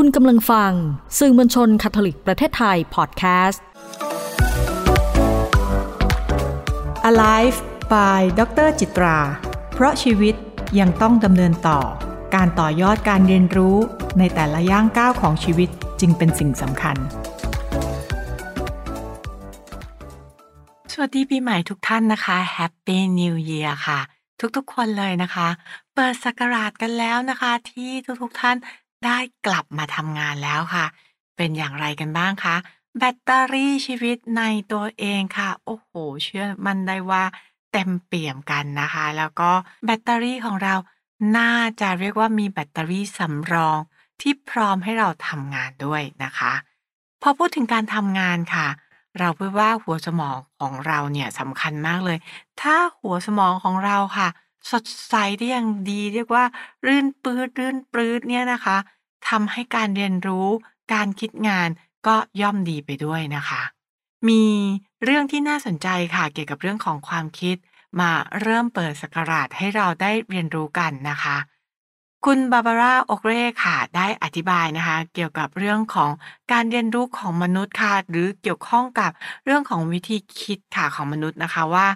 คุณกำลังฟัง สื่อมวลชนคาทอลิกประเทศไทยพอดแคสต์ Alive by ดรจิตรา เพราะชีวิตยังต้องดำเนินต่อ การต่อยอดการเรียนรู้ในแต่ละย่างก้าวของชีวิตจึงเป็นสิ่งสำคัญ สวัสดีปีใหม่ทุกท่านนะคะ Happy New Year ค่ะ ทุกๆคนเลยนะคะ เปิดสักราชกันแล้วนะคะ ที่ทุกๆท่าน ได้กลับมาทำงานแล้วค่ะ เป็นอย่างไรกันบ้างคะ แบตเตอรี่ชีวิตในตัวเองค่ะ โอ้โห เชื่อมันได้ว่าเต็มเปี่ยมกันนะคะ แล้วก็แบตเตอรี่ของเราน่าจะเรียกว่ามีแบตเตอรี่สำรองที่พร้อมให้เราทำงานด้วยนะคะ พอพูดถึงการทำงานค่ะ เราพูดว่าหัวสมองของเราเนี่ยสำคัญมากเลย ถ้าหัวสมองของเราค่ะ สดใสได้อย่างดี เรียกว่า รื่นปื้ดรื่นปรืดเนี่ยนะคะทำให้การเรียนรู้การคิดงานก็ย่อมดีไปด้วยนะคะ มีเรื่องที่น่าสนใจค่ะเกี่ยวกับเรื่องของความคิด มาเริ่มเปิดสกราชให้เราได้เรียนรู้กันนะคะ คุณบาบาร่าโอเรค่ะ ได้อธิบายนะคะ เกี่ยวกับเรื่องของการเรียนรู้ของมนุษย์ค่ะ หรือเกี่ยวข้องกับเรื่องของวิธีคิดค่ะของมนุษย์นะคะว่า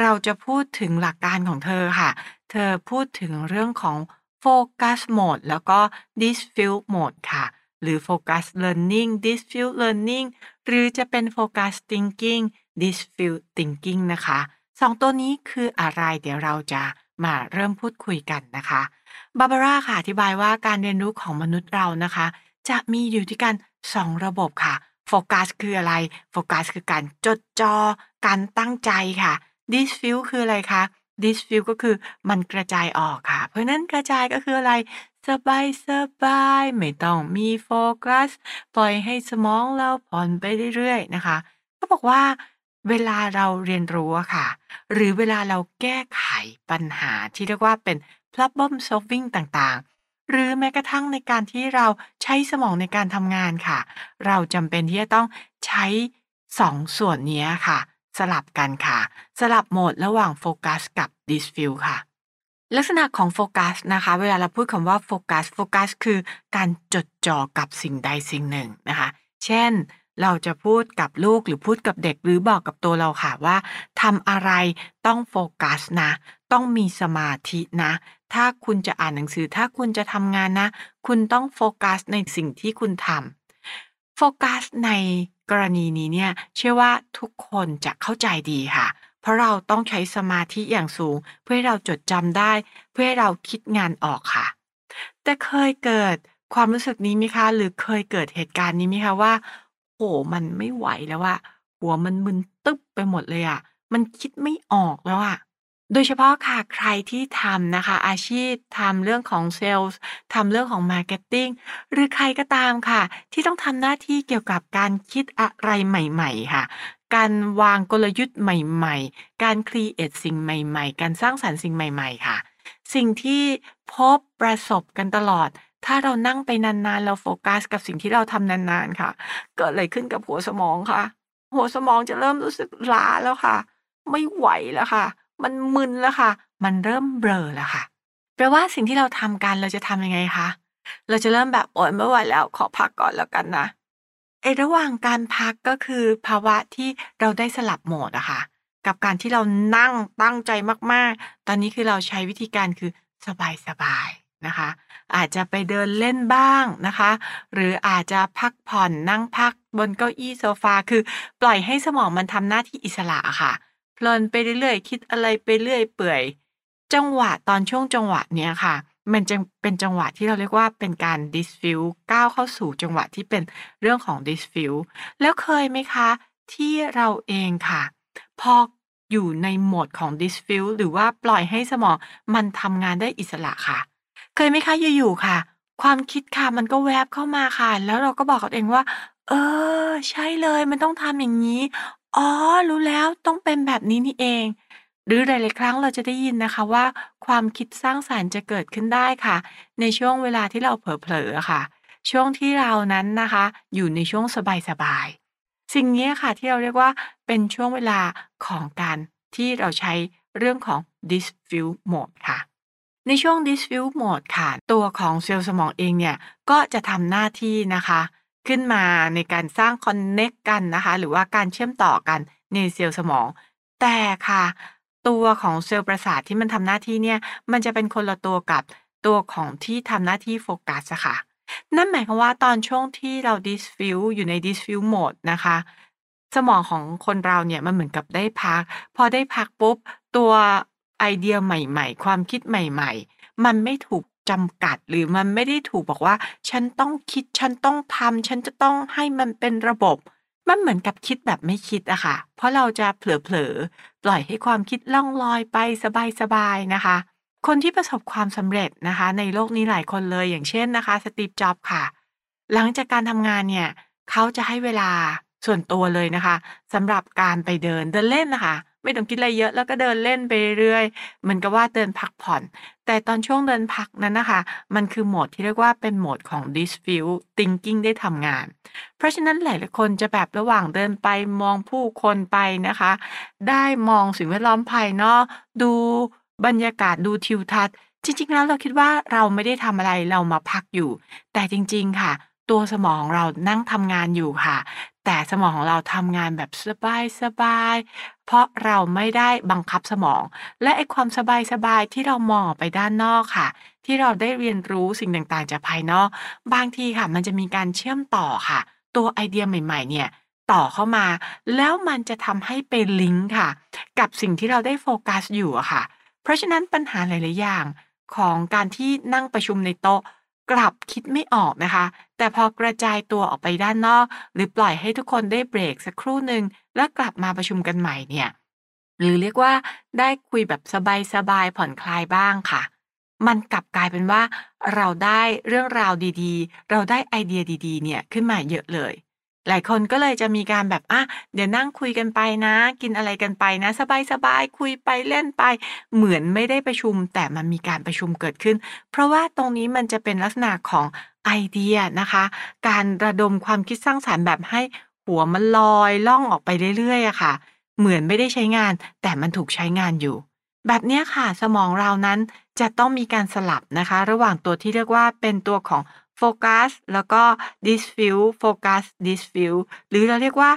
เราจะพูดถึงหลักการของเธอค่ะ เธอพูดถึงเรื่องของ Focus Mode แล้วก็ Diffuse Mode ค่ะ หรือ Focus Learning Diffuse Learning หรือจะเป็น Focus Thinking Diffuse Thinking นะคะสองตัวนี้คืออะไรเดี๋ยวเราจะมาเริ่มพูดคุยกันนะคะ บาบาร่าค่ะอธิบายว่าการเรียนรู้ของมนุษย์เรานะคะ จะมีอยู่ที่กันสองระบบค่ะโฟกัสคืออะไรโฟกัสคือการจดจอ่อการตั้งใจค่ะ Diffuse คืออะไรคะ diffuse ก็คือมันกระจายออกค่ะ เพราะนั้นกระจายก็คืออะไรสบายสบายไม่ต้องมีโฟกัสปล่อยให้สมองเราผ่อนไปเรื่อยๆนะคะก็บอกว่าเวลาเราเรียนรู้อะค่ะ หรือเวลาเราแก้ไขปัญหาที่เรียกว่าเป็น problem solving ต่างๆ หรือแม้กระทั่งในการที่เราใช้สมองในการทำงานค่ะ เราจำเป็นที่จะต้องใช้สองส่วนนี้ค่ะ สลับกันค่ะ สลับโหมดระหว่างโฟกัสกับ Diffuse ค่ะ ลักษณะของโฟกัสนะคะ เวลาเราพูดคำว่าโฟกัสโฟกัสคือการจดจ่อกับสิ่งใดสิ่งหนึ่งนะคะ เช่น เราจะพูดกับลูกหรือพูดกับเด็กหรือบอกกับตัวเราค่ะว่าทำอะไรต้องโฟกัสนะ ต้องมีสมาธินะ ถ้าคุณจะอ่านหนังสือ ถ้าคุณจะทำงานนะ คุณต้องโฟกัสในสิ่งที่คุณทำโฟกัสในกรณีนี้เนี่ย เชื่อว่าทุกคนจะเข้าใจดีค่ะ เพราะเราต้องใช้สมาธิอย่างสูง เพื่อให้เราจดจำได้ เพื่อให้เราคิดงานออกค่ะ แต่เคยเกิดความรู้สึกนี้ไหมคะ หรือเคยเกิดเหตุการณ์นี้ไหมคะว่า โหมันไม่ไหวแล้วอะ หัวมันมึนตึ๊บไปหมดเลยอะ มันคิดไม่ออกแล้วอะ โดยเฉพาะค่ะ ใครที่ทำนะคะ อาชีพทำเรื่องของเซลล์ทำเรื่องของ marketing หรือใครก็ตามค่ะ ที่ต้องทำหน้าที่เกี่ยวกับการคิดอะไรใหม่ ๆ ค่ะ การวางกลยุทธ์ใหม่ ๆ การ create สิ่งใหม่ ๆ การสร้างสรรค์สิ่งใหม่ ๆ ค่ะ สิ่งที่พบประสบกันตลอด ถ้าเรานั่งไปนาน ๆ เราโฟกัสกับสิ่งที่เราทำนาน ๆ ค่ะ เกิดอะไรขึ้นกับหัวสมองคะ หัวสมองจะเริ่มรู้สึกล้าแล้วค่ะ ไม่ไหวแล้วค่ะ มันมึนแล้วค่ะ มันเริ่มเบลอแล้วค่ะแปลว่าสิ่งที่เราทำกันเราจะทำยังไงคะเราจะเริ่มแบบโอ๊ยไม่ไหวแล้วขอพักก่อนแล้วกันนะไอระหว่างการพักก็คือภาวะที่เราได้สลับโหมดอะค่ะ กับการที่เรานั่งตั้งใจมากๆ ตอนนี้คือเราใช้วิธีการคือสบายๆ นะคะ อาจจะไปเดินเล่นบ้างนะคะ หรืออาจจะพักผ่อนนั่งพักบนเก้าอี้โซฟาคือปล่อยให้สมองมันทำหน้าที่อิสระค่ะเพลินไปเรื่อยๆคิดอะไรไปเรื่อยเปื่อย จังหวะตอนช่วงจังหวะเนี้ยค่ะ มันจะเป็นจังหวะที่เราเรียกว่าเป็นการ diffuse ก้าวเข้าสู่จังหวะที่เป็นเรื่องของ diffuse แล้วเคยไหมคะ ที่เราเองค่ะ พออยู่ในโหมดของ diffuse หรือว่าปล่อยให้สมองมันทำงานได้อิสระค่ะ เคยไหมคะอยู่ๆค่ะ ความคิดค่ะมันก็แวบเข้ามาค่ะ แล้วเราก็บอกกับเองว่า เออ ใช่เลยมันต้องทำอย่างนี้ อ๋อ รู้แล้วต้องเป็นแบบนี้นี่เอง หรือหลายๆครั้งเราจะได้ยินนะคะว่า ความคิดสร้างสรรค์จะเกิดขึ้นได้ค่ะ ในช่วงเวลาที่เราเผลอๆค่ะ ช่วงที่เรานั้นนะคะ อยู่ในช่วงสบายๆสิ่งนี้ค่ะที่เราเรียกว่าเป็นช่วงเวลาของการที่เราใช้เรื่องของ diffuse mode ค่ะ ในช่วง diffuse mode ค่ะ ตัวของเซลล์สมองเองเนี่ย ก็จะทำหน้าที่นะคะ ขึ้นมาในการสร้าง connect กันนะคะ หรือว่าการเชื่อมต่อกันในเซลล์สมอง แต่ค่ะ ตัวของเซลล์ประสาทที่มันทำหน้าที่เนี่ย มันจะเป็นคนละตัวกับตัวของที่ทำหน้าที่โฟกัสค่ะ นั่นหมายความว่าตอนช่วงที่เรา diffuse อยู่ใน diffuse mode นะคะสมองของคนเราเนี่ยมันเหมือนกับได้พัก พอได้พักปุ๊บ ตัว ไอเดียใหม่ ๆ ความคิดใหม่ ๆ มันไม่ถูกจำกัดหรือมันไม่ได้ถูกบอกว่า ฉันต้องคิดฉันต้องทำฉันจะต้องให้มันเป็นระบบ มันเหมือนกับคิดแบบไม่คิดอะค่ะ เพราะเราจะเผลอๆปล่อยให้ความคิดล่องลอยไปสบายๆนะคะ คนที่ประสบความสำเร็จนะคะ ในโลกนี้หลายคนเลยอย่างเช่นนะคะ Steve Jobs ค่ะ หลังจากการทำงานเนี่ยเขาจะให้เวลาส่วนตัวเลยนะคะสำหรับการไปเดินเดินเล่นนะคะ ไม่ต้องคิดอะไรเยอะแล้วก็เดินเล่นไปเรื่อยเหมือนกับว่าเดินพักผ่อน แต่ตอนช่วงเดินพักนั้นนะคะ มันคือโหมดที่เรียกว่าเป็นโหมดของ diffuse thinking ได้ทำงาน เพราะฉะนั้นหลาย ๆ คนจะแบบระหว่างเดินไปมองผู้คนไปนะคะ ได้มองสิ่งแวดล้อมภายนอกดูบรรยากาศดูทิวทัศน์จริง ๆ แล้วเราคิดว่าเราไม่ได้ทำอะไรเรามาพักอยู่ แต่จริง ๆ ค่ะ ตัวสมองเรานั่งทำงานอยู่ค่ะ แต่สมองของเราทำงานแบบสบายๆ เพราะเราไม่ได้บังคับสมอง และไอความสบายๆ ที่เรามองไปด้านนอกค่ะ ที่เราได้เรียนรู้สิ่งต่างๆ จากภายนอก บางทีค่ะ มันจะมีการเชื่อมต่อค่ะ ตัวไอเดียใหม่ ๆ เนี่ยต่อเข้ามา แล้วมันจะทำให้ไปลิงก์ค่ะ กับสิ่งที่เราได้โฟกัสอยู่อะค่ะ เพราะฉะนั้นปัญหาหลายๆอย่างของการที่นั่งประชุมในโต๊ะ กลับคิดไม่ออกนะคะ แต่พอกระจายตัวออกไปด้านนอก หรือปล่อยให้ทุกคนได้เบรกสักครู่หนึ่งแล้วกลับมาประชุมกันใหม่เนี่ยหรือเรียกว่าได้คุยแบบสบายๆผ่อนคลายบ้างค่ะ มันกลับกลายเป็นว่า เราได้เรื่องราวดีๆ เราได้ไอเดียดีๆ เนี่ยขึ้นมาเยอะเลย หลายคนก็เลยจะมีการแบบอะเดี๋ยวนั่งคุยกันไปนะ กินอะไรกันไปนะ สบายๆคุยไปเล่นไป เหมือนไม่ได้ประชุม แต่มันมีการประชุมเกิดขึ้น เพราะว่าตรงนี้มันจะเป็นลักษณะของไอเดียนะคะ การระดมความคิดสร้างสรรค์แบบให้หัวมันลอยล่องออกไปเรื่อยๆอะค่ะ เหมือนไม่ได้ใช้งาน แต่มันถูกใช้งานอยู่ แบบนี้ค่ะ สมองเรานั้นจะต้องมีการสลับนะคะ ระหว่างตัวที่เรียกว่าเป็นตัวของ โฟกัสแล้วก็ diffuse โฟกัส diffuse หรือเราเรียกว่า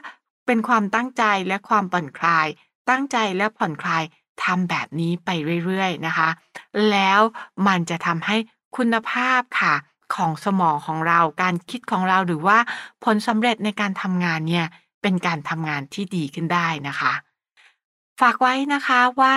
เป็นความตั้งใจและความผ่อนคลาย ตั้งใจและผ่อนคลายทำแบบนี้ไปเรื่อยๆนะคะ แล้วมันจะทำให้คุณภาพค่ะของสมองของเราการคิดของเราหรือว่าผลสำเร็จในการทำงานเนี่ยเป็นการทำงานที่ดีขึ้นได้นะคะ ฝากไว้นะคะว่า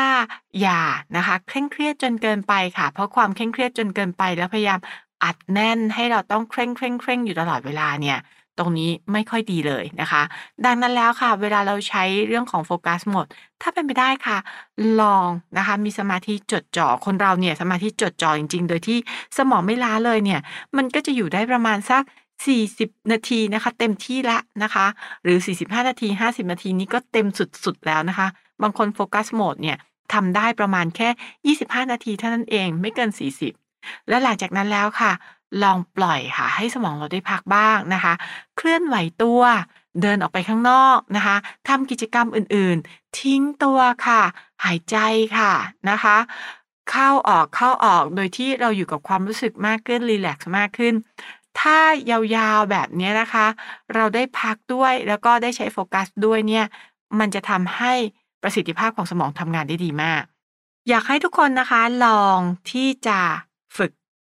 อย่านะคะเคร่งเครียดจนเกินไปค่ะ เพราะความเคร่งเครียดจนเกินไปแล้วพยายาม อัดแน่นให้เราต้องเคร่งๆๆอยู่ตลอดเวลาเนี่ย ตรงนี้ไม่ค่อยดีเลยนะคะ ดังนั้นแล้วค่ะ เวลาเราใช้เรื่องของโฟกัสโหมด ถ้าเป็นไปได้ค่ะ ลองนะคะ มีสมาธิจดจ่อ คนเราเนี่ยสมาธิจดจ่อจริง ๆ โดยที่สมองไม่ล้าเลยเนี่ย มันก็จะอยู่ได้ประมาณสัก40 นาทีนะคะ เต็มที่ล้วนะคะ หรือ 45 นาที 50 นาทีนี้ก็เต็มสุด ๆ แล้วนะคะ บางคนโฟกัสโหมดเนี่ยทำได้ประมาณแค่ 25 นาทีเท่านั้นเองไม่เกิน 40 และหลังจากนั้นแล้วค่ะ ลองปล่อยค่ะ ให้สมองเราได้พักบ้างนะคะ เคลื่อนไหวตัวเดินออกไปข้างนอกนะคะทำกิจกรรมอื่นๆ ทิ้งตัวค่ะ หายใจค่ะนะคะ เข้าออกเข้าออกโดยที่เราอยู่กับความรู้สึกมากขึ้นรีแลกซ์มากขึ้น ถ้ายาวๆแบบนี้นะคะ เราได้พักด้วยแล้วก็ได้ใช้โฟกัสด้วยเนี่ย มันจะทำให้ประสิทธิภาพของสมองทำงานได้ดีมาก อยากให้ทุกคนนะคะลองที่จะ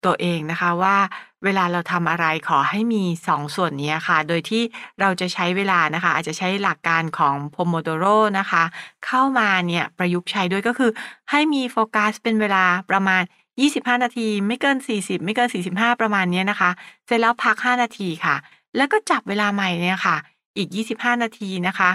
ตัวเองนะคะว่าเวลาเราทำอะไรขอให้มี 2 ส่วนนี้ค่ะ โดยที่เราจะใช้เวลานะคะ อาจจะใช้หลักการของ Pomodoro นะคะ เข้ามาเนี่ยประยุกต์ใช้ด้วยก็คือ ให้มีโฟกัสเป็นเวลาประมาณ 25 นาที ไม่เกิน 40 ไม่เกิน 45 ประมาณนี้นะคะ เสร็จแล้วพัก 5 นาทีค่ะ แล้วก็จับเวลาใหม่เนี่ยค่ะ อีก 25 นาทีนะคะ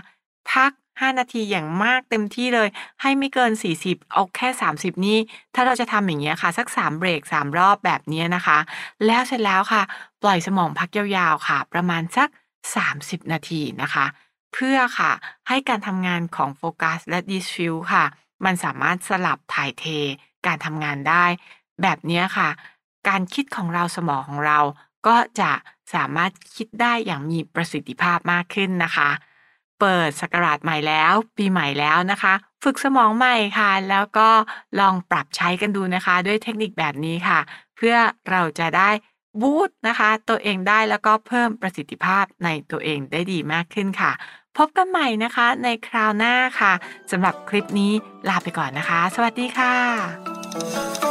พัก 5 นาทีอย่างมากเต็มที่เลย ให้ไม่เกิน 40 เอาแค่ 30 นี่ ถ้าเราจะทำอย่างเงี้ยค่ะ สัก 3 เบรก 3 รอบแบบเนี้ยนะคะ แล้วเสร็จแล้วค่ะ ปล่อยสมองพักยาวๆค่ะ ประมาณสัก 30 นาทีนะคะ เพื่อค่ะให้การทำงานของโฟกัสและ diffuse ค่ะ มันสามารถสลับถ่ายเทการทำงานได้ แบบเนี้ยค่ะ การคิดของเราสมองของเราก็จะสามารถคิดได้อย่างมีประสิทธิภาพมากขึ้นนะคะ เปิดศักราชใหม่แล้ว ปีใหม่แล้วนะคะ ฝึกสมองใหม่ค่ะ แล้วก็ลองปรับใช้กันดูนะคะ ด้วยเทคนิคแบบนี้ค่ะ เพื่อเราจะได้บูตนะคะ ตัวเองได้แล้วก็เพิ่มประสิทธิภาพในตัวเองได้ดีมากขึ้นค่ะ พบกันใหม่นะคะในคราวหน้าค่ะสำหรับคลิปนี้ลาไปก่อนนะคะ สวัสดีค่ะ